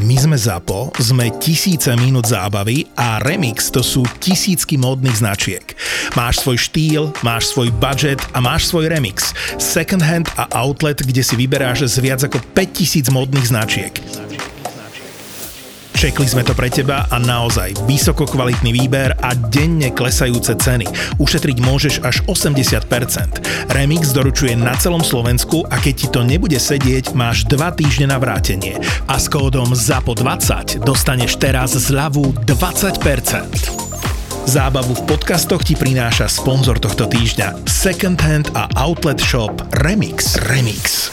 My sme ZAPO, sme tisíce minút zábavy a Remix to sú tisícky módnych značiek. Máš svoj štýl, máš svoj budget a máš svoj Remix. Second hand a outlet, kde si vyberáš z viac ako 5000 módnych značiek. Čekli sme to pre teba a naozaj vysoko kvalitný výber a denne klesajúce ceny. Ušetriť môžeš až 80%. Remix doručuje na celom Slovensku a keď ti to nebude sedieť, máš 2 týždne na vrátenie. A s kódom ZAPO20 dostaneš teraz zľavu 20%. Zábavu v podcastoch ti prináša sponzor tohto týždňa Second Hand a Outlet Shop Remix. Remix.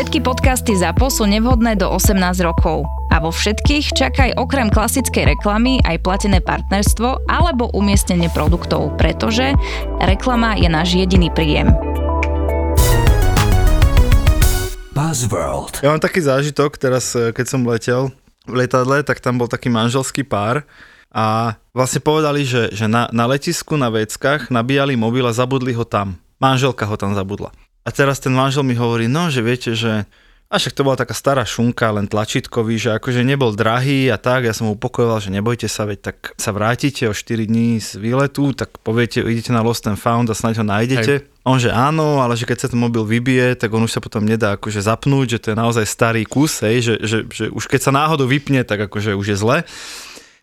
Všetky podcasty ZAPO sú nevhodné do 18 rokov. A vo všetkých čakaj okrem klasickej reklamy aj platené partnerstvo alebo umiestnenie produktov, pretože reklama je náš jediný príjem. Buzzworld. Ja mám taký zážitok teraz, eh, keď som letel v letadle, tak tam bol taký manželský pár a vlastne povedali, že, že na, na letisku na veckách nabíjali mobil a zabudli ho tam. Manželka ho tam zabudla. A teraz ten manžel mi hovorí, no, že viete, že a však to bola taká stará šunka, len tlačítkový, že akože nebol drahý a tak, ja som mu upokojoval, že nebojte sa, veď tak sa vrátite o 4 dní z výletu, tak poviete, idete na Lost and Found a snáď ho nájdete. Hej. On, že áno, ale že keď sa ten mobil vybije, tak on už sa potom nedá akože zapnúť, že to je naozaj starý kus, hej, že, že, že už keď sa náhodou vypne, tak akože už je zle.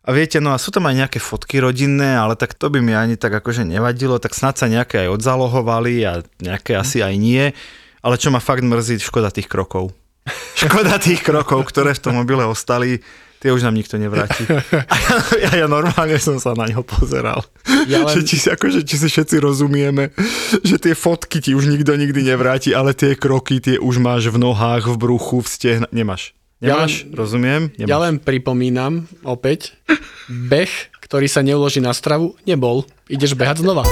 A viete, no a sú tam aj nejaké fotky rodinné, ale tak to by mi ani tak akože nevadilo, tak snad sa nejaké aj odzalohovali a nejaké asi aj nie. Ale čo ma fakt mrzí, škoda tých krokov. Škoda tých krokov, ktoré v tom mobile ostali, tie už nám nikto nevráti. A ja, ja, normálne som sa na ňo pozeral. Ja len... že, či, si, akože, či si všetci rozumieme, že tie fotky ti už nikto nikdy nevráti, ale tie kroky tie už máš v nohách, v bruchu, v stehna. Nemáš. Nemáš, ja len, rozumiem? Nemáš. Ja len pripomínam opäť, beh, ktorý sa neuloží na stravu, nebol. Ideš behať znova.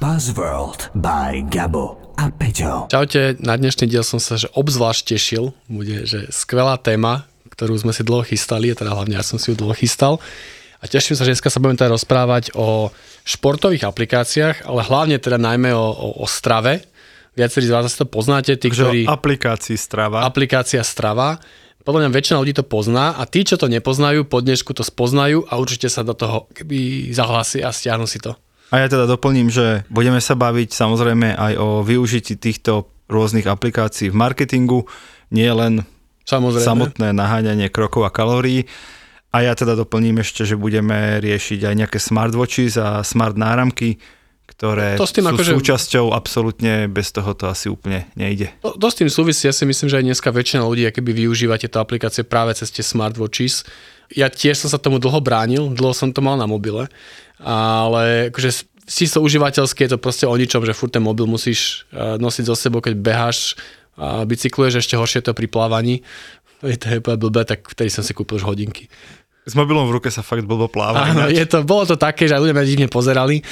Buzzworld by Gabo a Peťo. Čaute, na dnešný diel som sa že obzvlášť tešil. Bude, že skvelá téma, ktorú sme si dlho chystali, teda hlavne ja som si ju dlho chystal. A teším sa, že dneska sa budeme teda rozprávať o športových aplikáciách, ale hlavne teda najmä o, o, o strave. Viacerí z vás asi to poznáte. Tí, ktorí... aplikácii strava. Aplikácia strava. Podľa mňa väčšina ľudí to pozná a tí, čo to nepoznajú, po dnešku to spoznajú a určite sa do toho keby zahlási a stiahnu si to. A ja teda doplním, že budeme sa baviť samozrejme aj o využití týchto rôznych aplikácií v marketingu, nie len samozrejme. samotné naháňanie krokov a kalórií. A ja teda doplním ešte, že budeme riešiť aj nejaké smartwatches a smart náramky, ktoré to s tým sú akože... súčasťou, absolútne bez toho to asi úplne nejde. To, to s tým súvisí, ja si myslím, že aj dneska väčšina ľudí keby využíva tieto aplikácie práve cez tie smartwatches. Ja tiež som sa tomu dlho bránil, dlho som to mal na mobile, ale akože čisto užívateľské je to proste o ničom, že furt ten mobil musíš eh, nosiť so sebou, keď beháš a bicykluješ, ešte horšie to pri plávaní. To je, to je blbé, tak vtedy som si kúpil už hodinky. S mobilom v ruke sa fakt blbo pláva. Áno, je to, bolo to také, že aj ľudia ma divne pozerali.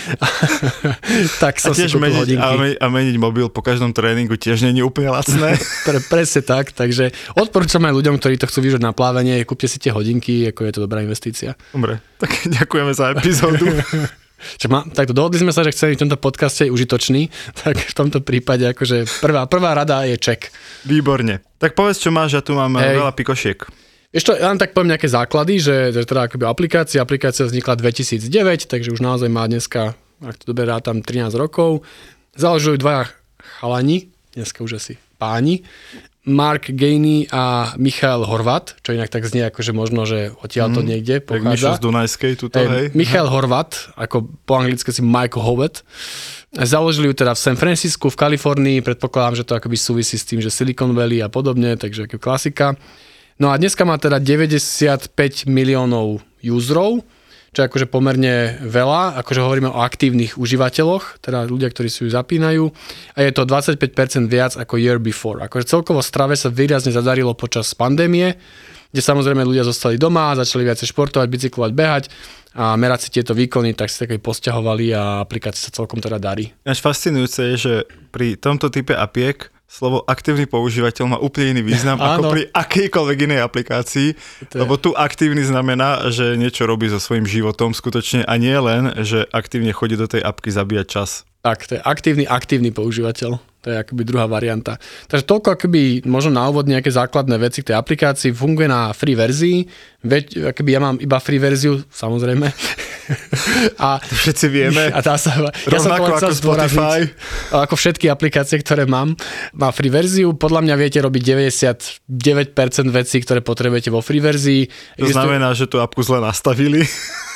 tak som a si kúpil meniť, hodinky. A, meniť, a meniť mobil po každom tréningu tiež je úplne lacné. Pre, presne tak, takže odporúčam aj ľuďom, ktorí to chcú využiť na plávanie, kúpte si tie hodinky, ako je to dobrá investícia. Dobre, tak ďakujeme za epizódu. Čo ma, takto dohodli sme sa, že chceme v tomto podcaste užitočný, tak v tomto prípade akože prvá, prvá rada je ček. Výborne. Tak povedz, čo máš, ja tu mám Hej. veľa pikošiek. Ešte ja len tak poviem nejaké základy, že, že teda akoby aplikácia, aplikácia vznikla 2009, takže už naozaj má dneska, ak to dobre tam 13 rokov. Založili dvaja chalani, dneska už asi páni, Mark Gainey a Michal Horvat, čo inak tak znie ako, že možno, že odtiaľ to mm, niekde pochádza. z Dunajskej tuto, hej. hej. Michal Horvat, ako po anglicky si Mike Hovet. Založili ju teda v San Francisku, v Kalifornii, predpokladám, že to akoby súvisí s tým, že Silicon Valley a podobne, takže ako klasika. No a dneska má teda 95 miliónov userov, čo je akože pomerne veľa, akože hovoríme o aktívnych užívateľoch, teda ľudia, ktorí si ju zapínajú a je to 25% viac ako year before. Akože celkovo strave sa výrazne zadarilo počas pandémie, kde samozrejme ľudia zostali doma, začali viacej športovať, bicyklovať, behať a merať si tieto výkony, tak si také posťahovali a aplikácia sa celkom teda darí. Až fascinujúce je, že pri tomto type apiek slovo aktívny používateľ má úplne iný význam ako pri akejkoľvek inej aplikácii, To je- lebo tu aktívny znamená, že niečo robí so svojím životom skutočne a nie len, že aktívne chodí do tej apky zabíjať čas. Tak, to je aktívny, aktívny používateľ. To je akoby druhá varianta. Takže toľko akoby možno na úvod nejaké základné veci k tej aplikácii. Funguje na free verzii. Veď, akoby ja mám iba free verziu, samozrejme. A, To všetci vieme. a tá sa, ja som ako Spotify. ako všetky aplikácie, ktoré mám, má free verziu. Podľa mňa viete robiť 99% vecí, ktoré potrebujete vo free verzii. To znamená, že tú apku zle nastavili.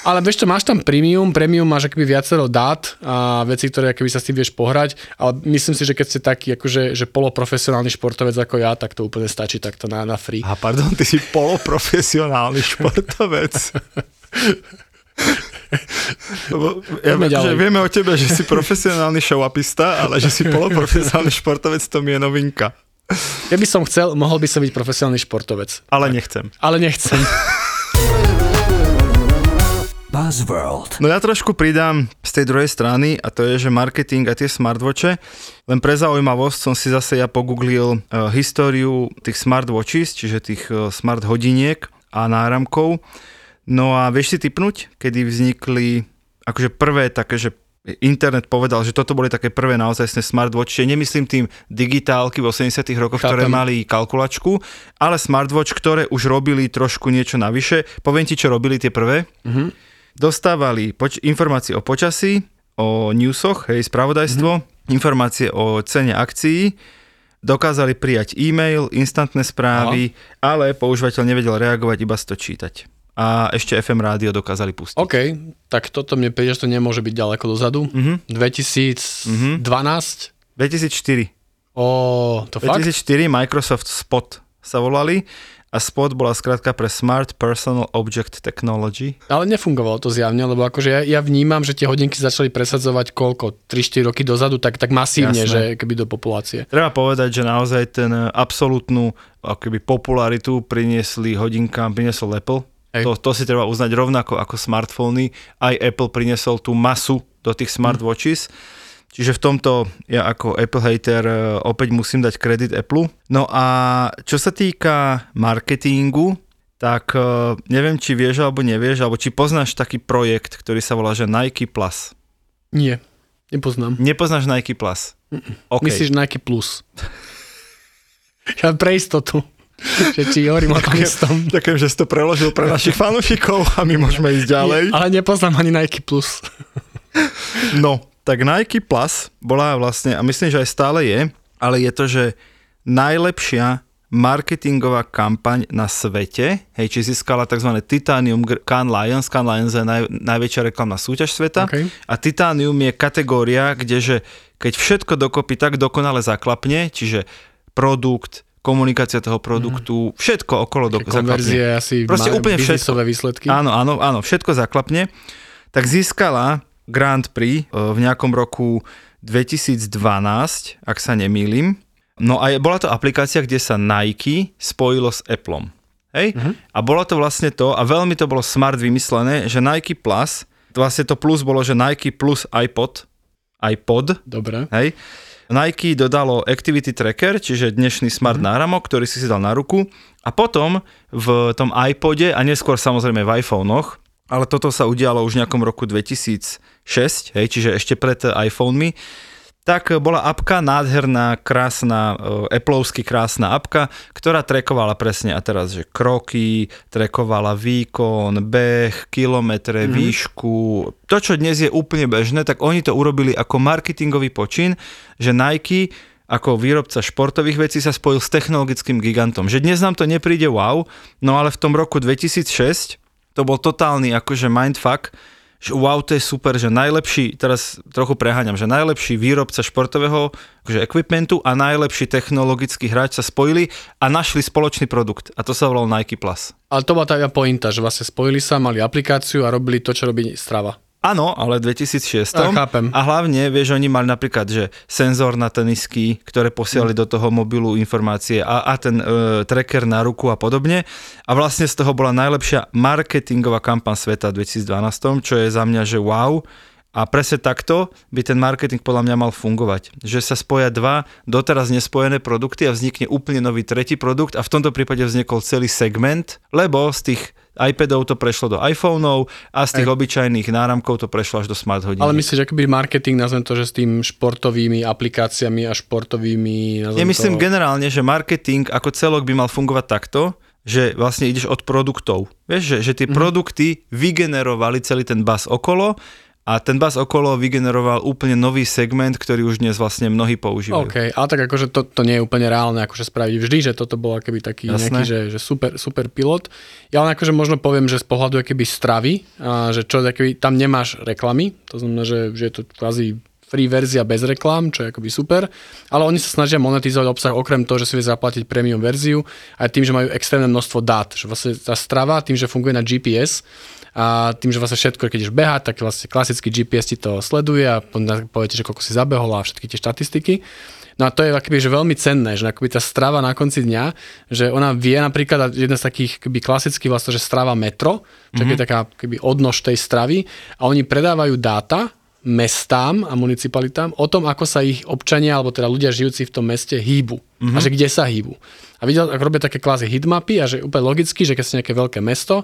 ale vieš čo, máš tam premium, premium máš akoby viacero dát a veci, ktoré akoby sa s tým vieš pohrať, ale myslím si, že keď ste taký akože že poloprofesionálny športovec ako ja, tak to úplne stačí takto na, na free. A pardon, ty si poloprofesionálny športovec. Lebo ja, Poďme že ďalej. vieme o tebe, že si profesionálny showapista, ale že si poloprofesionálny športovec, to mi je novinka. Keby som chcel, mohol by som byť profesionálny športovec. Ale nechcem. Ale nechcem. Buzzworld. No ja trošku pridám z tej druhej strany a to je, že marketing a tie smartwatche. Len pre zaujímavosť som si zase ja pogooglil uh, históriu tých smartwatches, čiže tých uh, smart hodiniek a náramkov. No a vieš si typnúť, kedy vznikli akože prvé také, že internet povedal, že toto boli také prvé naozajstné smartwatche. Nemyslím tým digitálky v 80 rokoch, ktoré mali kalkulačku, ale smartwatch, ktoré už robili trošku niečo navyše. Poviem ti, čo robili tie prvé. Dostávali poč- informácie o počasí, o newsoch, hej, spravodajstvo, informácie o cene akcií, dokázali prijať e-mail, instantné správy, ale používateľ nevedel reagovať, iba si to čítať. A ešte FM rádio dokázali pustiť. OK, tak toto mne príde, že to nemôže byť ďaleko dozadu. Mhm. 2012? 2004. Ó, to fakt? 2004 Microsoft Spot sa volali a Spot bola skratka pre Smart Personal Object Technology. Ale nefungovalo to zjavne, lebo akože ja, ja vnímam, že tie hodinky začali presadzovať koľko? 3-4 roky dozadu, tak, tak masívne, Jasné. že keby do populácie. Treba povedať, že naozaj ten e, absolútnu akoby popularitu priniesli hodinkám, priniesol Apple. Hej. To, to si treba uznať rovnako ako smartfóny. Aj Apple priniesol tú masu do tých smartwatches. Čiže v tomto ja ako Apple hater e, opäť musím dať kredit Apple. No a čo sa týka marketingu, tak e, neviem, či vieš alebo nevieš, alebo či poznáš taký projekt, ktorý sa volá, že Nike Plus. Nie, nepoznám. Nepoznáš Nike Plus? Okay. Myslíš Nike Plus? ja pre istotu, že či hovorím o tom istom. Ďakujem, že si to preložil pre našich fanúšikov a my môžeme ísť ďalej. Nie, ale nepoznám ani Nike Plus. No, tak Nike Plus bola vlastne, a myslím, že aj stále je, ale je to, že najlepšia marketingová kampaň na svete, hej, či získala tzv. Titanium Cannes Lions, Cannes Lions je naj, najväčšia reklamná súťaž sveta Okay. a Titanium je kategória, kdeže keď všetko dokopy tak dokonale zaklapne, čiže produkt, komunikácia toho produktu, všetko okolo do, Konverzie asi Proste úplne biznisové výsledky. Áno, áno, áno, všetko zaklapne. Tak získala Grand Prix e, v nejakom roku 2012, ak sa nemýlim. No a je- bola to aplikácia, kde sa Nike spojilo s Appleom. Hej? Uh-huh. A bolo to vlastne to, a veľmi to bolo smart vymyslené, že Nike Plus, vlastne to plus bolo, že Nike plus iPod, iPod, Dobre. Hej. Nike dodalo Activity Tracker, čiže dnešný smart mm. náramok, ktorý si si dal na ruku. A potom v tom iPode a neskôr samozrejme v iPhonech, ale toto sa udialo už v nejakom roku 2006, hej, čiže ešte pred iPhonemi, tak bola apka, nádherná, krásna, uh, Appleovsky krásna apka, ktorá trekovala presne a teraz, že kroky, trekovala výkon, beh, kilometre, mm-hmm. výšku. To, čo dnes je úplne bežné, tak oni to urobili ako marketingový počin, že Nike ako výrobca športových vecí sa spojil s technologickým gigantom. Že dnes nám to nepríde wow, no ale v tom roku 2006 to bol totálny akože mindfuck, že wow, to je super, že najlepší, teraz trochu preháňam, že najlepší výrobca športového akože equipmentu a najlepší technologický hráč sa spojili a našli spoločný produkt a to sa volalo Nike Plus. Ale to bola tá pointa, že vlastne spojili sa, mali aplikáciu a robili to, čo robí Strava. Áno, ale v 2006. A, chápem. A hlavne, vieš, oni mali napríklad, že senzor na tenisky, ktoré posielali do toho mobilu informácie a, a ten e, tracker na ruku a podobne. A vlastne z toho bola najlepšia marketingová kampaň sveta v 2012, čo je za mňa, že wow. A presne takto by ten marketing podľa mňa mal fungovať. Že sa spoja dva doteraz nespojené produkty a vznikne úplne nový tretí produkt a v tomto prípade vznikol celý segment, lebo z tých iPadov to prešlo do iPhoneov a z tých Aj. obyčajných náramkov to prešlo až do smart hodín. Ale myslíš, že akoby marketing, nazvem to, že s tým športovými aplikáciami a športovými... Ja myslím to... generálne, že marketing ako celok by mal fungovať takto, že vlastne ideš od produktov. Vieš, že, že tie mm. produkty vygenerovali celý ten bas okolo a ten bas okolo vygeneroval úplne nový segment, ktorý už dnes vlastne mnohí používajú. OK, ale tak akože to, to nie je úplne reálne akože spraviť vždy, že toto bol akoby taký Jasné. nejaký, že, že super, super pilot. Ja len akože možno poviem, že z pohľadu akoby stravy, a že čo, akoby, tam nemáš reklamy, to znamená, že, že je to kvázi free verzia bez reklám, čo je akoby super, ale oni sa snažia monetizovať obsah okrem toho, že si vie zaplatiť premium verziu, aj tým, že majú extrémne množstvo dát, že vlastne tá strava, tým, že funguje na GPS, a tým, že vlastne všetko, keď ideš behať, tak vlastne klasický GPS ti to sleduje a poviete, že koľko si zabehol a všetky tie štatistiky. No a to je akoby, že veľmi cenné, že akoby tá strava na konci dňa, že ona vie napríklad, jedna z takých akoby klasických vlastne, že strava metro, čo mm-hmm. je taká akoby odnož tej stravy a oni predávajú dáta mestám a municipalitám o tom, ako sa ich občania, alebo teda ľudia žijúci v tom meste hýbu mm-hmm. a že kde sa hýbu. A videl, ako robia také kvázi hitmapy a že úplne logicky, že keď ste nejaké veľké mesto,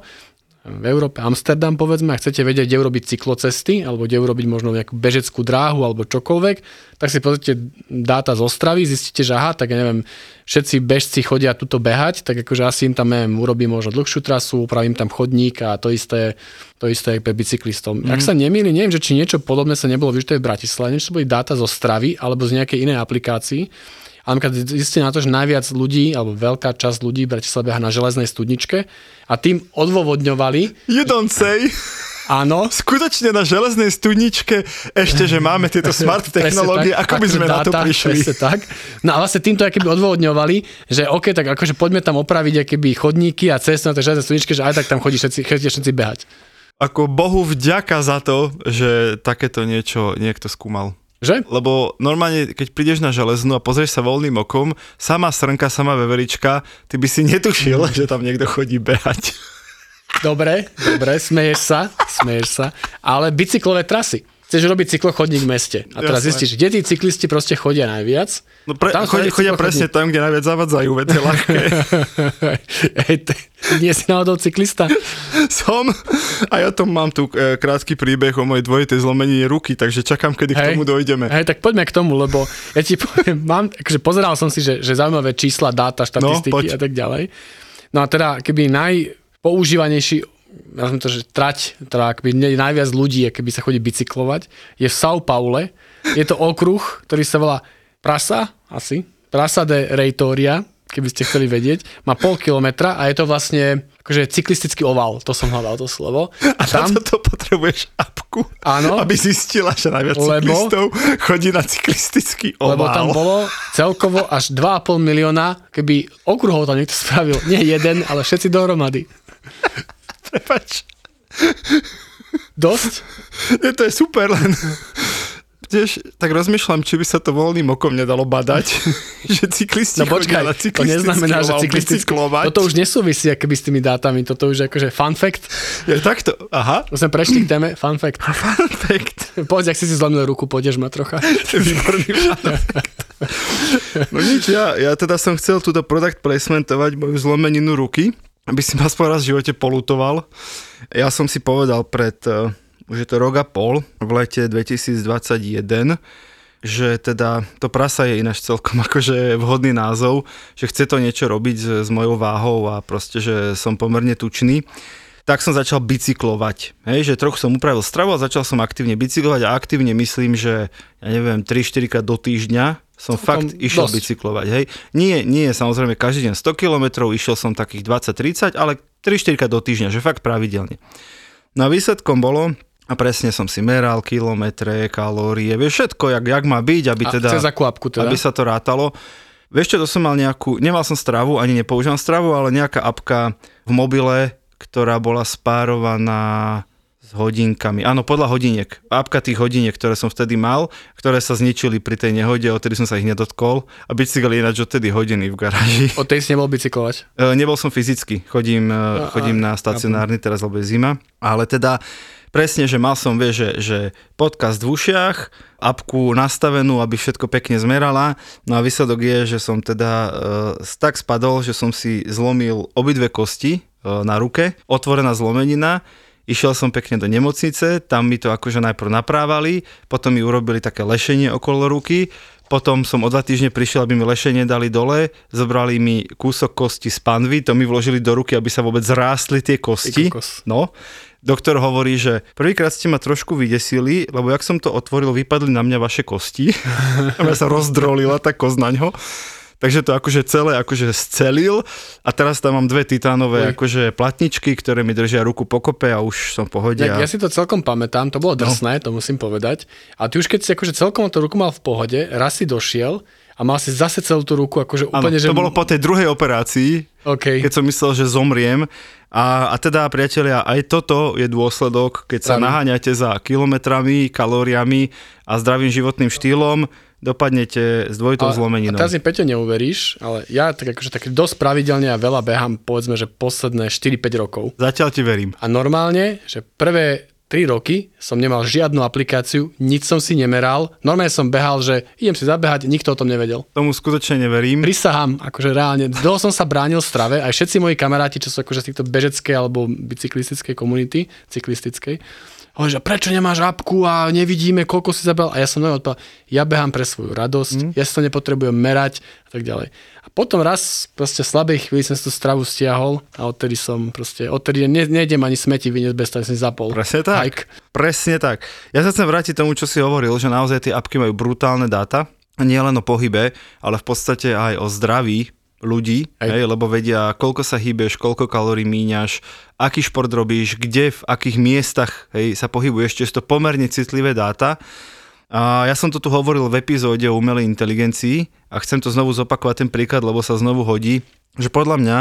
v Európe Amsterdam povedzme a chcete vedieť, kde urobiť cyklocesty alebo kde urobiť možno nejakú bežeckú dráhu alebo čokoľvek, tak si pozrite dáta z Ostravy, zistíte, že aha, tak ja neviem, všetci bežci chodia tuto behať, tak akože asi im tam neviem, urobím možno dlhšiu trasu, upravím tam chodník a to isté, to isté pre bicyklistom. Mm. Ak sa nemýli, neviem, že či niečo podobné sa nebolo využité v Bratislave, niečo boli dáta zo Stravy alebo z nejakej inej aplikácii, ale napríklad zistili na to, že najviac ľudí, alebo veľká časť ľudí v Bratislave na železnej studničke a tým odôvodňovali... You don't say. Áno. Skutočne na železnej studničke ešte, že máme tieto smart technológie, ako by sme dáta, na to prišli. tak. No a vlastne týmto keby odôvodňovali, že OK, tak akože poďme tam opraviť keby chodníky a cestu na tej železnej studničke, že aj tak tam chodí všetci, chodí všetci behať. Ako Bohu vďaka za to, že takéto niečo niekto skúmal. Že? Lebo normálne, keď prídeš na železnú a pozrieš sa voľným okom, sama srnka, sama veverička, ty by si netušil, že tam niekto chodí behať. Dobre, dobre, smeješ sa, smeješ sa, ale bicyklové trasy chceš robiť cyklochodník v meste. A teraz Jasne. zistíš, kde tí cyklisti proste chodia najviac. No pre, tam chodia, chodia presne tam, kde najviac zavadzajú, veď je ľahké. Ty, nie si náhodou cyklista? Som. A ja tom mám tu e, krátky príbeh o mojej dvojitej zlomenine ruky, takže čakám, kedy Hej. k tomu dojdeme. Hej, tak poďme k tomu, lebo ja ti poviem, mám, akože pozeral som si, že, že zaujímavé čísla, dáta, štatistiky no, a tak ďalej. No a teda, keby najpoužívanejší nazvime to, že trať, teda akoby najviac ľudí, keby sa chodí bicyklovať, je v São Paule. Je to okruh, ktorý sa volá Prasa, asi, Prasa de Reitoria, keby ste chceli vedieť. Má pol kilometra a je to vlastne akože cyklistický oval, to som hľadal to slovo. A tam na to potrebuješ apku, áno, aby zistila, že najviac lebo, cyklistov chodí na cyklistický oval. Lebo tam bolo celkovo až 2,5 milióna, keby okruhov tam niekto spravil. Nie jeden, ale všetci dohromady. Prepač. Dosť? Nie, to je super, len tiež tak rozmýšľam, či by sa to voľným okom nedalo badať, že cyklisti no počkaj, to neznamená, že cyklisticky, toto už nesúvisí akoby s tými dátami, toto už je akože fun fact. Je takto, aha. To sme prešli k téme, fun fact. Fun fact. Poď, ak si si zlomil ruku, pôjdeš ma trocha. Výborný fun fact. No nič, ja, ja teda som chcel túto product placementovať moju zlomeninu ruky aby si ma aspoň raz v živote polutoval. Ja som si povedal pred, uh, už je to rok a pol, v lete 2021, že teda to prasa je ináč celkom akože vhodný názov, že chce to niečo robiť s, s mojou váhou a proste, že som pomerne tučný tak som začal bicyklovať. Hej, že trochu som upravil stravu a začal som aktívne bicyklovať a aktívne myslím, že ja neviem, 3-4 krát do týždňa som Celkom fakt išiel dosť. bicyklovať, hej. Nie, nie samozrejme každý deň 100 km, išiel som takých 20-30, ale 3-4 do týždňa, že fakt pravidelne. No a výsledkom bolo, a presne som si meral kilometre, kalórie, vieš všetko, jak, jak má byť, aby teda, teda? aby sa to rátalo. Vieš čo, to som mal nejakú, nemal som stravu, ani nepoužívam stravu, ale nejaká apka v mobile, ktorá bola spárovaná s hodinkami. Áno, podľa hodiniek. Apka tých hodiniek, ktoré som vtedy mal, ktoré sa zničili pri tej nehode, odtedy som sa ich nedotkol. A bicykel je ináč odtedy hodiny v garáži. Od tej si nebol bicyklovať? E, nebol som fyzicky. Chodím, e, a, chodím na stacionárny teraz, lebo je zima. Ale teda presne, že mal som, vieš, že, že podcast v ušiach, apku nastavenú, aby všetko pekne zmerala. No a výsledok je, že som teda e, tak spadol, že som si zlomil obidve kosti e, na ruke, otvorená zlomenina, Išiel som pekne do nemocnice, tam mi to akože najprv naprávali, potom mi urobili také lešenie okolo ruky, potom som o dva týždne prišiel, aby mi lešenie dali dole, zobrali mi kúsok kosti z panvy, to mi vložili do ruky, aby sa vôbec zrástli tie kosti. No, doktor hovorí, že prvýkrát ste ma trošku vydesili, lebo jak som to otvoril, vypadli na mňa vaše kosti. a mňa sa rozdrolila tá kost na ňo. Takže to akože celé akože scelil a teraz tam mám dve titánové Oj. akože platničky, ktoré mi držia ruku pokope a už som v pohode. Ja, ja si to celkom pamätám, to bolo no. drsné, no. to musím povedať. A ty už keď si akože celkom tú ruku mal v pohode, raz si došiel a mal si zase celú tú ruku akože úplne, ano, že... to bolo po tej druhej operácii, okay. keď som myslel, že zomriem. A, a teda, priatelia, aj toto je dôsledok, keď sa naháňate za kilometrami, kalóriami a zdravým životným štýlom, dopadnete s dvojitou a, zlomeninou. A teraz mi Peťo neuveríš, ale ja tak akože tak dosť pravidelne a veľa behám, povedzme, že posledné 4-5 rokov. Zatiaľ ti verím. A normálne, že prvé 3 roky som nemal žiadnu aplikáciu, nič som si nemeral. Normálne som behal, že idem si zabehať, nikto o tom nevedel. Tomu skutočne neverím. Prisahám, akože reálne. Dlho som sa bránil strave, aj všetci moji kamaráti, čo sú akože z týchto bežeckej alebo bicyklistickej komunity, cyklistickej, Hovorí, že prečo nemáš apku a nevidíme, koľko si zabal. A ja som normálne odpovedal, ja behám pre svoju radosť, mm. ja si to nepotrebujem merať a tak ďalej. Potom raz proste slabej chvíli som si tú stravu stiahol a odtedy som proste, odtedy ne, nejdem ani smeti vyniesť bez toho, som zapol. Presne tak. Hike. Presne tak. Ja sa chcem vrátiť tomu, čo si hovoril, že naozaj tie apky majú brutálne dáta. Nie len o pohybe, ale v podstate aj o zdraví ľudí, hej, lebo vedia, koľko sa hýbeš, koľko kalórií míňaš, aký šport robíš, kde, v akých miestach hej, sa pohybuješ, čiže to pomerne citlivé dáta. A ja som to tu hovoril v epizóde o umelej inteligencii a chcem to znovu zopakovať ten príklad, lebo sa znovu hodí, že podľa mňa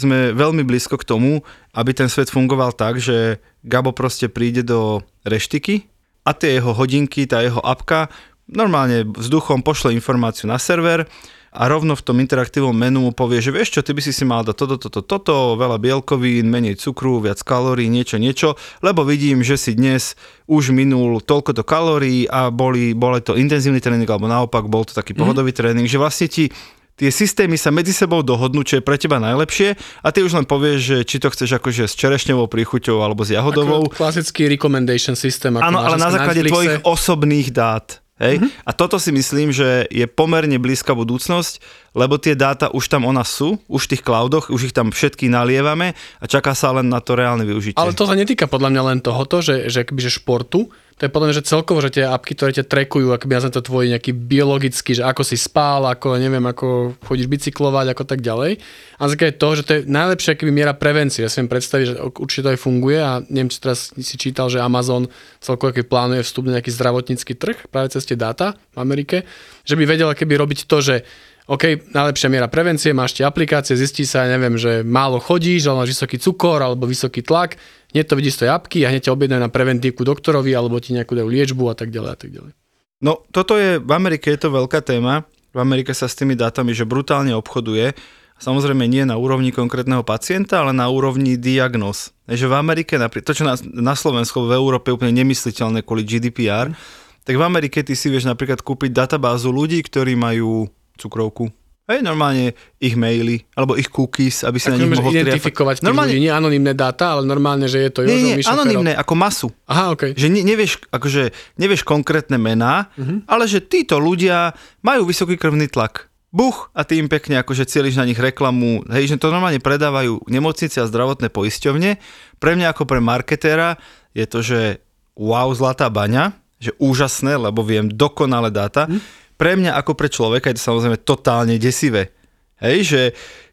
sme veľmi blízko k tomu, aby ten svet fungoval tak, že Gabo proste príde do reštiky a tie jeho hodinky, tá jeho apka normálne vzduchom pošle informáciu na server, a rovno v tom interaktívnom menu mu povie, že vieš čo, ty by si si mal dať toto, toto, toto, veľa bielkovín, menej cukru, viac kalórií, niečo, niečo, lebo vidím, že si dnes už minul toľko to kalórií a boli, boli to intenzívny tréning, alebo naopak bol to taký mm. pohodový tréning, že vlastne ti tie systémy sa medzi sebou dohodnú, čo je pre teba najlepšie a ty už len povieš, že či to chceš akože s čerešňovou príchuťou alebo s jahodovou. Ako klasický recommendation systém. Áno, ale na základe Netflixe. tvojich osobných dát. Hej? Mm-hmm. A toto si myslím, že je pomerne blízka budúcnosť, lebo tie dáta už tam ona sú, už v tých cloudoch, už ich tam všetky nalievame a čaká sa len na to reálne využitie. Ale to sa netýka podľa mňa len tohoto, že, že, že športu, to je mňa, že celkovo, že tie apky, ktoré ťa trekujú, akoby ja to tvoj nejaký biologický, že ako si spál, ako neviem, ako chodíš bicyklovať, ako tak ďalej. A je to, že to je najlepšia akoby miera prevencie. Ja si predstaviť, že určite to aj funguje a neviem, či teraz si čítal, že Amazon celkovo aký plánuje vstup na nejaký zdravotnícky trh práve cez tie dáta v Amerike, že by vedel keby robiť to, že OK, najlepšia miera prevencie, máš tie aplikácie, zistí sa, neviem, že málo chodíš, ale máš vysoký cukor alebo vysoký tlak, hneď to vidíš z tej apky a hneď ťa objednajú na preventívku doktorovi alebo ti nejakú dajú liečbu a tak ďalej a tak ďalej. No toto je, v Amerike je to veľká téma, v Amerike sa s tými dátami, že brutálne obchoduje, samozrejme nie na úrovni konkrétneho pacienta, ale na úrovni diagnóz. Takže v Amerike, to čo na, na Slovensku, v Európe je úplne nemysliteľné kvôli GDPR, tak v Amerike ty si vieš napríklad kúpiť databázu ľudí, ktorí majú cukrovku. Hej, normálne ich maily, alebo ich cookies, aby si na nich mohol identifikovať normálne... ľudí, nie anonimné dáta, ale normálne, že je to Jožo, Nie, nie, anonimné, ako masu. Aha, okay. Že ne, nevieš, akože, nevieš konkrétne mená, uh-huh. ale že títo ľudia majú vysoký krvný tlak. Buch a ty im pekne akože cieliš na nich reklamu, hej, že to normálne predávajú nemocnice a zdravotné poisťovne. Pre mňa ako pre marketéra je to, že wow, zlatá baňa, že úžasné, lebo viem dokonale dáta. Uh-huh pre mňa ako pre človeka je to samozrejme totálne desivé. Hej, že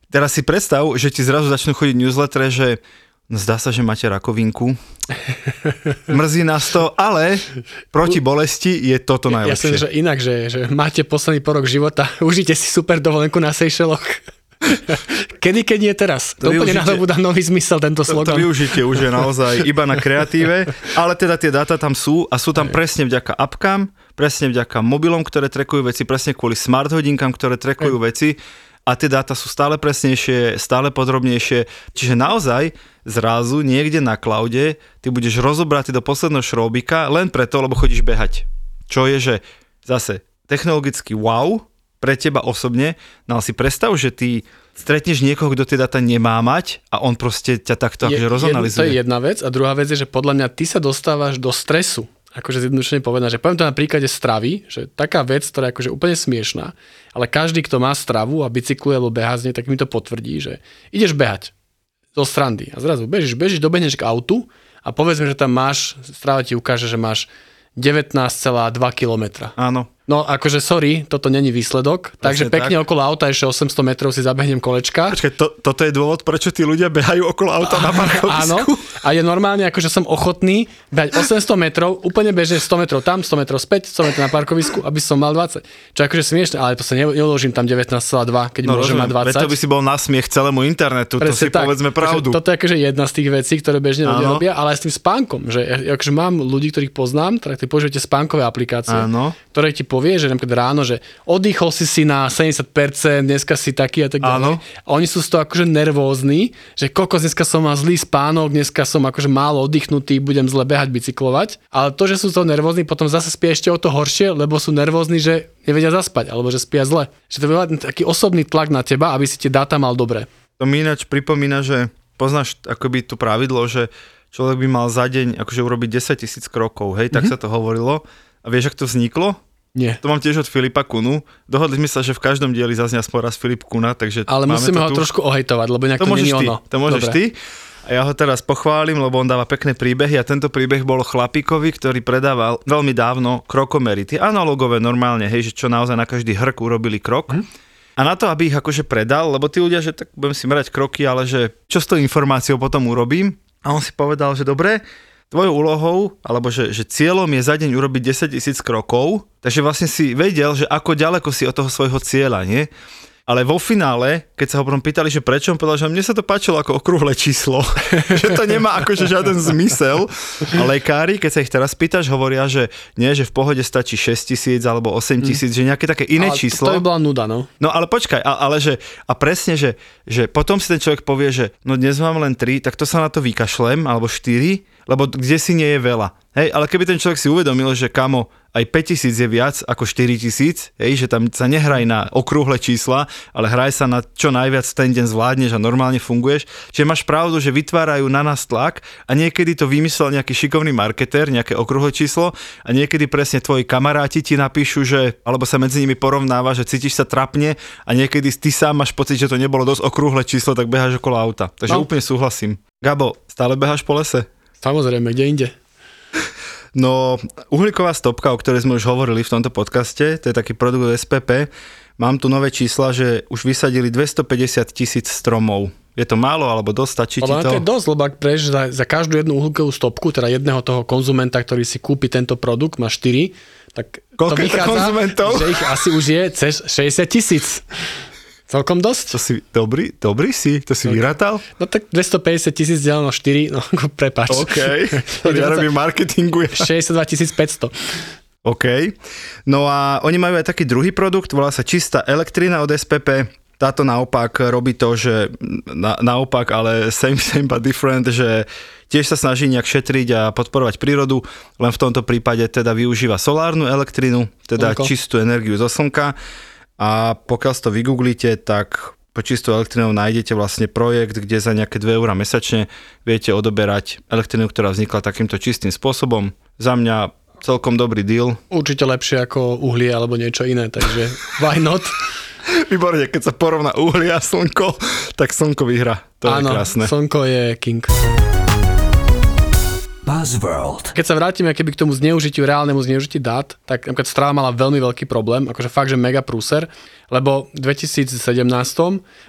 teraz si predstav, že ti zrazu začnú chodiť newsletter, že no zdá sa, že máte rakovinku. Mrzí nás to, ale proti bolesti je toto najlepšie. Ja som, že inak, že, že máte posledný porok života, užite si super dovolenku na Seychelloch. Kedy, keď nie teraz. To, to úplne dá nový zmysel tento slogan. To, to využite už je naozaj iba na kreatíve, ale teda tie dáta tam sú a sú tam presne vďaka apkám, presne vďaka mobilom, ktoré trekujú veci, presne kvôli smart hodinkám, ktoré trekujú veci a tie dáta sú stále presnejšie, stále podrobnejšie. Čiže naozaj zrazu niekde na cloude ty budeš rozobratý do posledného šrobika len preto, lebo chodíš behať. Čo je, že zase technologicky wow pre teba osobne, no ale si predstav, že ty stretneš niekoho, kto tie data nemá mať a on proste ťa takto akože rozanalizuje. To je jedna vec a druhá vec je, že podľa mňa ty sa dostávaš do stresu akože zjednodušene povedané, že poviem to na príklade stravy, že taká vec, ktorá je akože úplne smiešná, ale každý, kto má stravu a bicykluje alebo beha z nej, tak mi to potvrdí, že ideš behať zo strandy a zrazu bežíš, bežíš, dobehneš k autu a povedzme, že tam máš, strava ti ukáže, že máš 19,2 km. Áno. No akože sorry, toto není výsledok, Presne takže pekne tak. okolo auta ešte 800 metrov si zabehnem kolečka. Počkaj, to, toto je dôvod, prečo tí ľudia behajú okolo auta na parkovisku? Áno, a je normálne, akože som ochotný behať 800 metrov, úplne bežne 100 metrov tam, 100 metrov späť, 100 metrov na parkovisku, aby som mal 20. Čo akože smiešne, ale to sa neuložím tam 19,2, keď no, môžem mať 20. to by si bol nasmiech celému internetu, Presne to si tak. povedzme pravdu. Toto je akože jedna z tých vecí, ktoré bežne ľudia robia, ale aj s tým spánkom, že akože mám ľudí, ktorých poznám, ktorí používate spánkové aplikácie, Áno. ktoré ti povie, že napríklad ráno, že oddychol si si na 70%, dneska si taký a tak ďalej. A oni sú z toho akože nervózni, že kokos, dneska som mal zlý spánok, dneska som akože málo oddychnutý, budem zle behať, bicyklovať. Ale to, že sú z toho nervózni, potom zase spia ešte o to horšie, lebo sú nervózni, že nevedia zaspať, alebo že spia zle. Že to je taký osobný tlak na teba, aby si tie dáta mal dobre. To mi ináč pripomína, že poznáš akoby to pravidlo, že človek by mal za deň akože urobiť 10 tisíc krokov, hej, tak mm-hmm. sa to hovorilo. A vieš, ak to vzniklo? Nie. To mám tiež od Filipa Kunu. Dohodli sme sa, že v každom dieli zaznia aspoň raz Filip Kuna, takže Ale musíme ho tu. trošku ohejtovať, lebo nejak to, to nie ty, ono. To môžeš Dobre. ty. A ja ho teraz pochválim, lebo on dáva pekné príbehy a tento príbeh bol chlapíkovi, ktorý predával veľmi dávno krokomery. Tie analogové normálne, hej, že čo naozaj na každý hrk urobili krok. Hm? A na to, aby ich akože predal, lebo tí ľudia, že tak budem si merať kroky, ale že čo s tou informáciou potom urobím? A on si povedal, že dobre, tvojou úlohou, alebo že, že cieľom je za deň urobiť 10 tisíc krokov, takže vlastne si vedel, že ako ďaleko si od toho svojho cieľa, nie? Ale vo finále, keď sa ho potom pýtali, že prečo, on povedal, že mne sa to páčilo ako okrúhle číslo, že to nemá akože žiaden zmysel. A lekári, keď sa ich teraz pýtaš, hovoria, že nie, že v pohode stačí 6 tisíc alebo 8 hm. tisíc, mm. že nejaké také iné ale číslo. To, to by bola nuda, no. No ale počkaj, a, ale že, a presne, že, že potom si ten človek povie, že no dnes mám len 3, tak to sa na to vykašlem, alebo 4, lebo kde si nie je veľa. Hej, ale keby ten človek si uvedomil, že kamo, aj 5000 je viac ako 4000, hej, že tam sa nehraj na okrúhle čísla, ale hraj sa na čo najviac ten deň zvládneš a normálne funguješ. Čiže máš pravdu, že vytvárajú na nás tlak a niekedy to vymyslel nejaký šikovný marketér, nejaké okrúhle číslo a niekedy presne tvoji kamaráti ti napíšu, že, alebo sa medzi nimi porovnáva, že cítiš sa trapne a niekedy ty sám máš pocit, že to nebolo dosť okrúhle číslo, tak beháš okolo auta. Takže no. úplne súhlasím. Gabo, stále beháš po lese? Samozrejme, kde inde. No, uhlíková stopka, o ktorej sme už hovorili v tomto podcaste, to je taký produkt SPP, mám tu nové čísla, že už vysadili 250 tisíc stromov. Je to málo, alebo dosť stačí ti to? to je dosť, lebo ak preš za, za každú jednu uhlíkovú stopku, teda jedného toho konzumenta, ktorý si kúpi tento produkt, má 4, tak Koľko to vychádza, konzumentov? že ich asi už je cez 60 tisíc. Celkom dosť. To si, dobrý, dobrý si, to si okay. vyrátal? No tak 250 tisíc deleno 4, no prepač. OK, ja robím marketingu. 62 500. OK. No a oni majú aj taký druhý produkt, volá sa čistá elektrina od SPP. Táto naopak robí to, že na, naopak, ale same, same but different, že tiež sa snaží nejak šetriť a podporovať prírodu, len v tomto prípade teda využíva solárnu elektrinu, teda Slnko. čistú energiu zo slnka a pokiaľ si to vygooglite, tak po čistou elektrinou nájdete vlastne projekt, kde za nejaké 2 eurá mesačne viete odoberať elektrinu, ktorá vznikla takýmto čistým spôsobom. Za mňa celkom dobrý deal. Určite lepšie ako uhlie alebo niečo iné, takže why not? Výborne, keď sa porovná uhlie a slnko, tak slnko vyhra. To Áno, je krásne. slnko je king. Buzzworld. Keď sa vrátime keby k tomu zneužitiu, reálnemu zneužitiu dát, tak napríklad Strava mala veľmi veľký problém, akože fakt, že mega prúser, lebo v 2017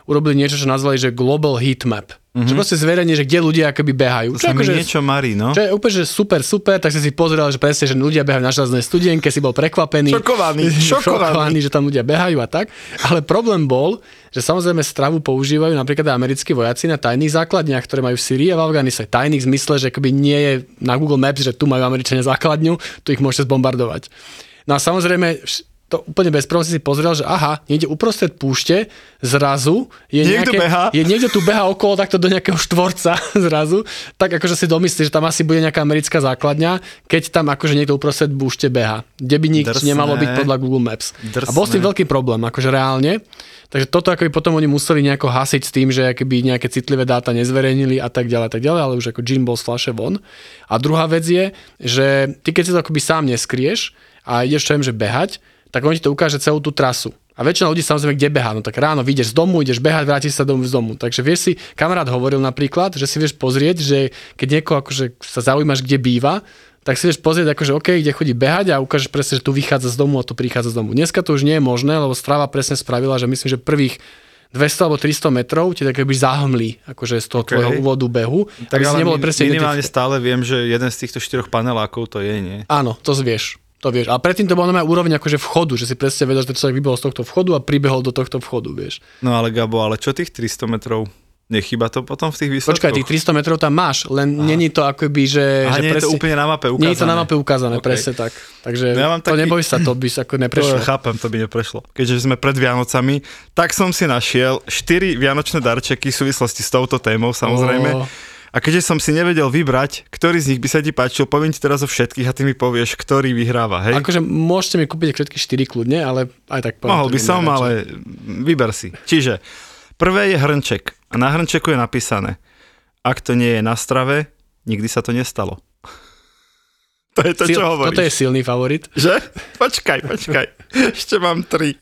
urobili niečo, čo nazvali, že Global Heat Map. Mm-hmm. Čo proste zverejne, že kde ľudia akoby behajú. To čo sa akože, niečo marí, no. Čo je úplne že super, super, tak si si pozrel, že presne, že ľudia behajú na železnej studienke, si bol prekvapený. Šokovaný, šokovaný. šokovaný, že tam ľudia behajú a tak. Ale problém bol, že samozrejme stravu používajú napríklad americkí vojaci na tajných základniach, ktoré majú v Syrii a v Afganistane. Tajných zmysle, že akoby nie je na Google Maps, že tu majú Američania základňu, tu ich môžete zbombardovať. No a samozrejme to úplne bez problémov si pozrel, že aha, niekde uprostred púšte zrazu je Niekto nejaké, behá. je niekto tu beha okolo takto do nejakého štvorca zrazu, tak akože si domyslíš, že tam asi bude nejaká americká základňa, keď tam akože niekto uprostred púšte beha, kde by nič Drsné. nemalo byť podľa Google Maps. A bol s tým Drsné. veľký problém, akože reálne. Takže toto akoby potom oni museli nejako hasiť s tým, že akoby nejaké citlivé dáta nezverejnili a tak ďalej, a tak ďalej, ale už ako Jim bol z flaše von. A druhá vec je, že ty keď si to akoby sám neskrieš a ideš čo viem, že behať, tak on ti to ukáže celú tú trasu. A väčšina ľudí samozrejme kde behá. No tak ráno vyjdeš z domu, ideš behať, vrátiš sa domov z domu. Takže vieš si, kamarát hovoril napríklad, že si vieš pozrieť, že keď niekoho akože sa zaujímaš, kde býva, tak si vieš pozrieť, akože OK, kde chodí behať a ukážeš presne, že tu vychádza z domu a tu prichádza z domu. Dneska to už nie je možné, lebo Strava presne spravila, že myslím, že prvých 200 alebo 300 metrov ti tak keby zahmlí akože z toho OK. tvojho úvodu behu. Tak aby si ale nebol presne minimálne identifi- stále viem, že jeden z týchto štyroch panelákov to je, nie? Áno, to vieš. To vieš. A predtým to bolo na úroveň akože vchodu, že si presne vedel, že ten človek vybehol z tohto vchodu a pribehol do tohto vchodu, vieš. No ale Gabo, ale čo tých 300 metrov? Nechýba to potom v tých výsledkoch? Počkaj, tých 300 metrov tam máš, len není to akoby, že... Aha, že nie je to úplne na mape ukázané. Nie je to na mape ukázané, OK. presne tak. Takže No ja mám to taký- neboj sa, to by sa ako To neprešlo. chápem, to by neprešlo. Keďže sme pred Vianocami, tak som si našiel 4 vianočné darčeky v súvislosti s touto témou, samozrejme. Ó. A keďže som si nevedel vybrať, ktorý z nich by sa ti páčil, poviem ti teraz o všetkých a ty mi povieš, ktorý vyhráva, hej? Akože môžete mi kúpiť všetky 4 kľudne, ale aj tak poviem. Mohol by som, najradšej. ale vyber si. Čiže prvé je hrnček a na hrnčeku je napísané, ak to nie je na strave, nikdy sa to nestalo. To je to, Sil- čo hovoríš. Toto je silný favorit. Že? Počkaj, počkaj. Ešte mám tri.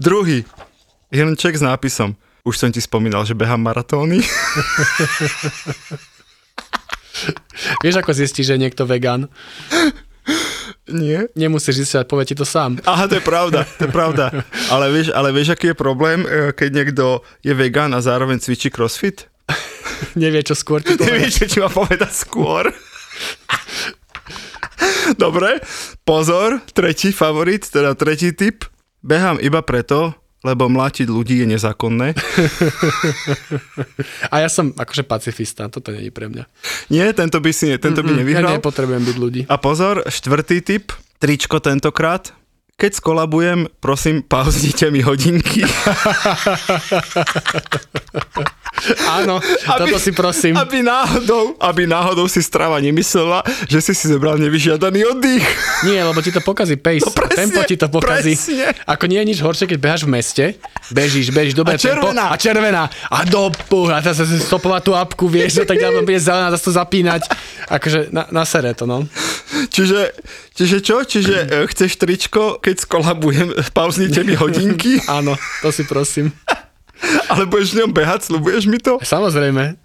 Druhý. Hrnček s nápisom. Už som ti spomínal, že behám maratóny. Vieš, ako zistíš, že je niekto vegan? Nie. Nemusíš zistiť, povie ti to sám. Aha, to je pravda, to je pravda. Ale vieš, ale vieš, aký je problém, e, keď niekto je vegan a zároveň cvičí crossfit? Nevie, čo skôr ti povie. Nevieš, čo ti má povedať skôr? Dobre, pozor, tretí favorit, teda tretí typ. Behám iba preto, lebo mlátiť ľudí je nezákonné. A ja som akože pacifista, toto nie je pre mňa. Nie, tento by si tento by Ja nevyhral. nepotrebujem byť ľudí. A pozor, štvrtý typ, tričko tentokrát. Keď skolabujem, prosím, pauznite mi hodinky. Áno, toto si prosím. Aby náhodou, aby náhodou si strava nemyslela, že si si zobral nevyžiadaný oddych. Nie, lebo ti to pokazí pace. No presne, tempo ti to pokazí. presne. Ako nie je nič horšie, keď beháš v meste, bežíš, bežíš, dobre A červená. tempo, a červená. A do a teraz sa stopovať tú apku, vieš, no tak ďalej bude zelená, zase to zapínať. Akože na, na sere to, no. Čiže, čiže čo? Čiže e, chceš tričko, keď skolabujem, pauznite mi hodinky, Áno, to si prosím. ale budeš v ňom behať, slubuješ mi to? Samozrejme.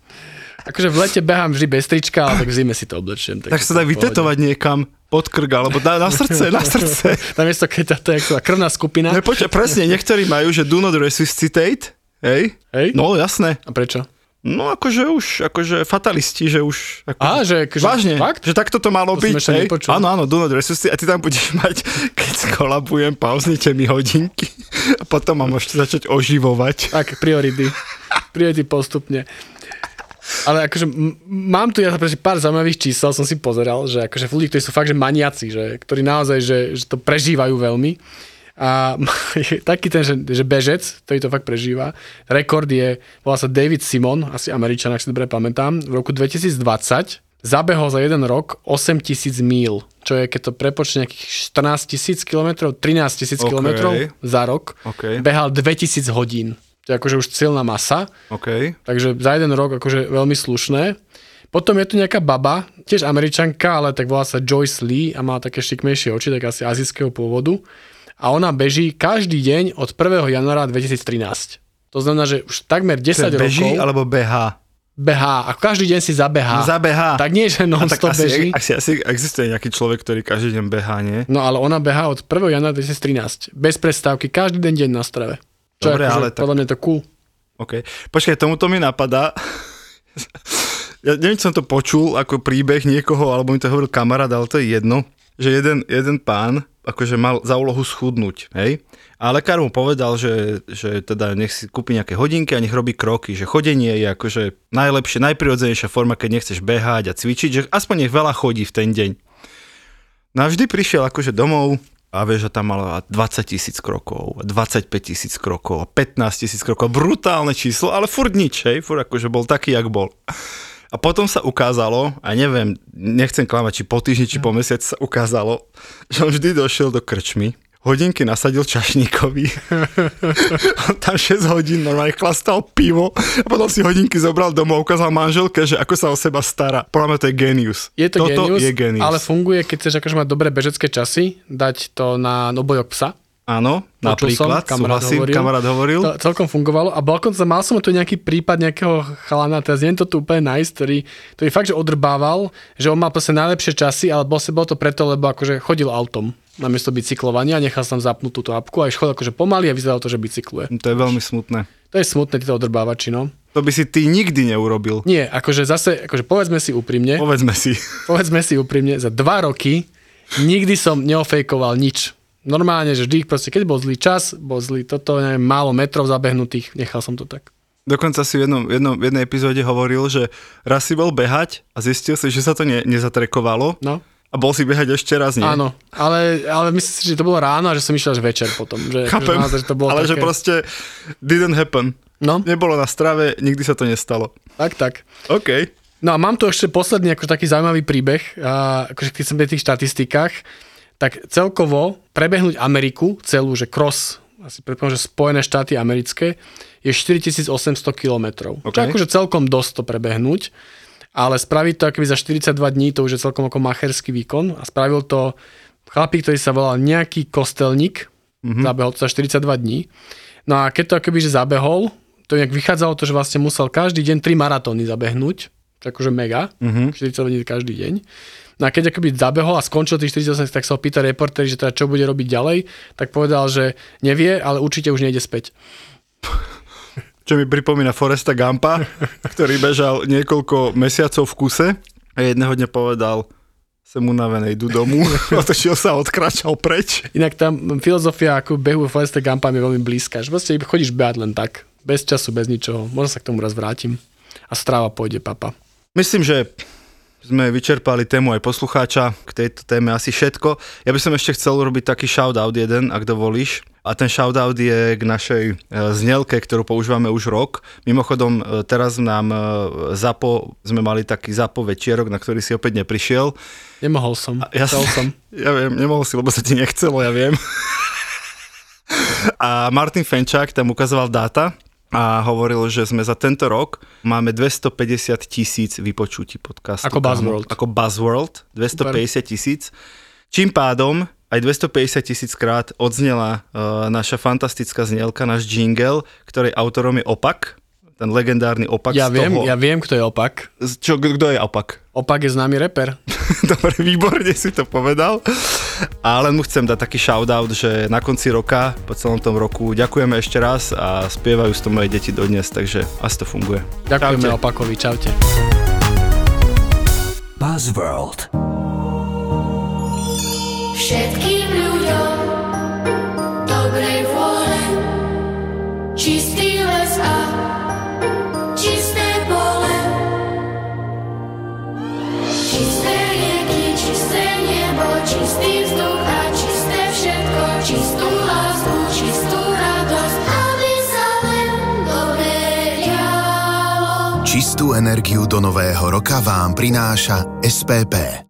Akože v lete behám vždy bez trička, ale tak v zime si to oblečiem. Tak sa dá vytetovať niekam pod krk, alebo na, na srdce, na srdce. Namiesto keď to je krvná skupina. No počkaj, presne, niektorí majú, že do not resuscitate, hej? Hej? No jasné. A prečo? No akože už, akože fatalisti, že už... Ako, Á, že- že- vážne, fakt? že takto to malo To byť, hej? Áno, áno, do not resuscitate a ty tam budeš mať, keď skolabujem, pauznite mi hodinky a potom ma môžete začať oživovať. Tak, priority. Priority postupne. Ale akože m- mám tu ja pár zaujímavých čísel, som si pozeral, že akože ľudí, ktorí sú fakt, že maniaci, že, ktorí naozaj, že, že to prežívajú veľmi. A je taký ten, že, že bežec, ktorý to fakt prežíva, rekord je, volá sa David Simon, asi Američan, ak si dobre pamätám, v roku 2020 zabehol za jeden rok 8 tisíc míl, čo je, keď to prepočne nejakých 14 tisíc kilometrov, 13 tisíc OK. kilometrov za rok, OK. behal 2000 hodín. To je akože už silná masa, OK. takže za jeden rok akože veľmi slušné. Potom je tu nejaká baba, tiež američanka, ale tak volá sa Joyce Lee a má také šikmejšie oči, tak asi azijského pôvodu. A ona beží každý deň od 1. januára 2013. To znamená, že už takmer 10 Beží rokov alebo behá? behá a každý deň si zabehá. No, zabehá. Tak nie, že non-stop asi, beží. asi, asi existuje nejaký človek, ktorý každý deň behá, nie? No ale ona behá od 1. januára 2013. Bez prestávky, každý deň deň na strave. Čo Dobre, je akože, ale tak- podľa mňa to cool. OK. Počkaj, tomuto mi napadá. ja neviem, či som to počul ako príbeh niekoho, alebo mi to hovoril kamarát, ale to je jedno, že jeden, jeden pán akože mal za úlohu schudnúť, hej? A lekár mu povedal, že, že teda nech si kúpi nejaké hodinky a nech robí kroky, že chodenie je akože najlepšie, najprirodzenejšia forma, keď nechceš behať a cvičiť, že aspoň nech veľa chodí v ten deň. No a vždy prišiel akože domov, a vieš, že tam mala 20 tisíc krokov, 25 tisíc krokov, 15 tisíc krokov, brutálne číslo, ale furt nič, hej, furt akože bol taký, jak bol. A potom sa ukázalo, a neviem, nechcem klamať, či po týždni, či po mesiac sa ukázalo, že on vždy došiel do krčmy, hodinky nasadil čašníkovi. On tam 6 hodín normálne chlastal pivo a potom si hodinky zobral domov, ukázal manželke, že ako sa o seba stará. Podľa mňa to je genius. Je to Toto genius, je genius. ale funguje, keď chceš akože mať dobré bežecké časy, dať to na obojok psa. Áno, Počul som, napríklad, kamarát súhlasím, hovoril. kamarát hovoril. To celkom fungovalo a dokonca mal som tu nejaký prípad nejakého chalana, teraz je to tu úplne nice, ktorý, ktorý fakt, že odrbával, že on mal proste najlepšie časy, ale bol, bolo to preto, lebo akože chodil autom namiesto bicyklovania, nechal som zapnúť túto apku a chodil akože pomaly a vyzeralo to, že bicykluje. To je veľmi smutné. To je smutné, títo odrbávači, no. To by si ty nikdy neurobil. Nie, akože zase, akože povedzme si úprimne, Povedzme si. povedzme si úprimne, za dva roky nikdy som neofejkoval nič. Normálne, že vždy proste, keď bol zlý čas, bol zlý toto, neviem, málo metrov zabehnutých, nechal som to tak. Dokonca si v, jednom, jednom, v jednej epizóde hovoril, že raz si bol behať a zistil si, že sa to ne, nezatrekovalo No, a bol si behať ešte raz, nie? áno, ale, ale myslím si, že to bolo ráno a že som išiel až večer potom. Že, Chápem, že, naozaj, že to bolo ale také... že proste didn't happen. No, Nebolo na strave, nikdy sa to nestalo. tak, tak. OK. No a mám tu ešte posledný akože taký zaujímavý príbeh, a, akože keď som pri tých štatistikách, tak celkovo prebehnúť Ameriku celú, že cross, asi predpokladám, že Spojené štáty americké, je 4800 km. OK. Čo akože celkom dosť to prebehnúť, ale spraviť to akoby za 42 dní, to už je celkom ako macherský výkon a spravil to chlapík, ktorý sa volal nejaký kostelník, mm-hmm. zabehol to za 42 dní. No a keď to akoby že zabehol, to nejak vychádzalo to, že vlastne musel každý deň 3 maratóny zabehnúť, akože mega, mm-hmm. 42 dní každý deň. No a keď akoby zabehol a skončil tých 48, tak sa ho pýta reporter, že teda čo bude robiť ďalej, tak povedal, že nevie, ale určite už nejde späť. Čo mi pripomína Foresta Gampa, ktorý bežal niekoľko mesiacov v kuse a jedného dňa povedal, som unavený, idú domu, otočil sa odkračal preč. Inak tam filozofia ako behu Foresta Gampa mi je veľmi blízka, že proste chodíš behať len tak, bez času, bez ničoho. Možno sa k tomu raz vrátim. A stráva pôjde papa. Myslím, že sme vyčerpali tému aj poslucháča, k tejto téme asi všetko. Ja by som ešte chcel urobiť taký shoutout jeden, ak dovolíš. A ten shoutout je k našej e, znelke, ktorú používame už rok. Mimochodom, e, teraz nám e, ZAPO, sme mali taký ZAPO večierok, na ktorý si opäť neprišiel. Nemohol som. Ja, Chcel som. ja viem, nemohol si, lebo sa ti nechcelo, ja viem. A Martin Fenčák tam ukazoval dáta a hovoril, že sme za tento rok máme 250 tisíc vypočutí podcastu. Ako Buzzworld. Ako Buzzworld, 250 tisíc. Čím pádom aj 250 tisíc krát odznela uh, naša fantastická znielka, náš jingle, ktorej autorom je Opak, ten legendárny Opak Ja z viem, toho... ja viem, kto je opak. Čo, kto je Opak? Opak je známy reper. Dobre, výborne si to povedal. A len mu chcem dať taký shoutout, že na konci roka, po celom tom roku, ďakujeme ešte raz a spievajú s to moje deti dodnes, takže asi to funguje. Ďakujeme Čaute. opakovi, čaute. Buzzworld. Všetkým ľuďom dobrej vôle, čistý čistú lásku, čistú radosť, aby sa len. Čistú energiu do nového roka vám prináša SPP.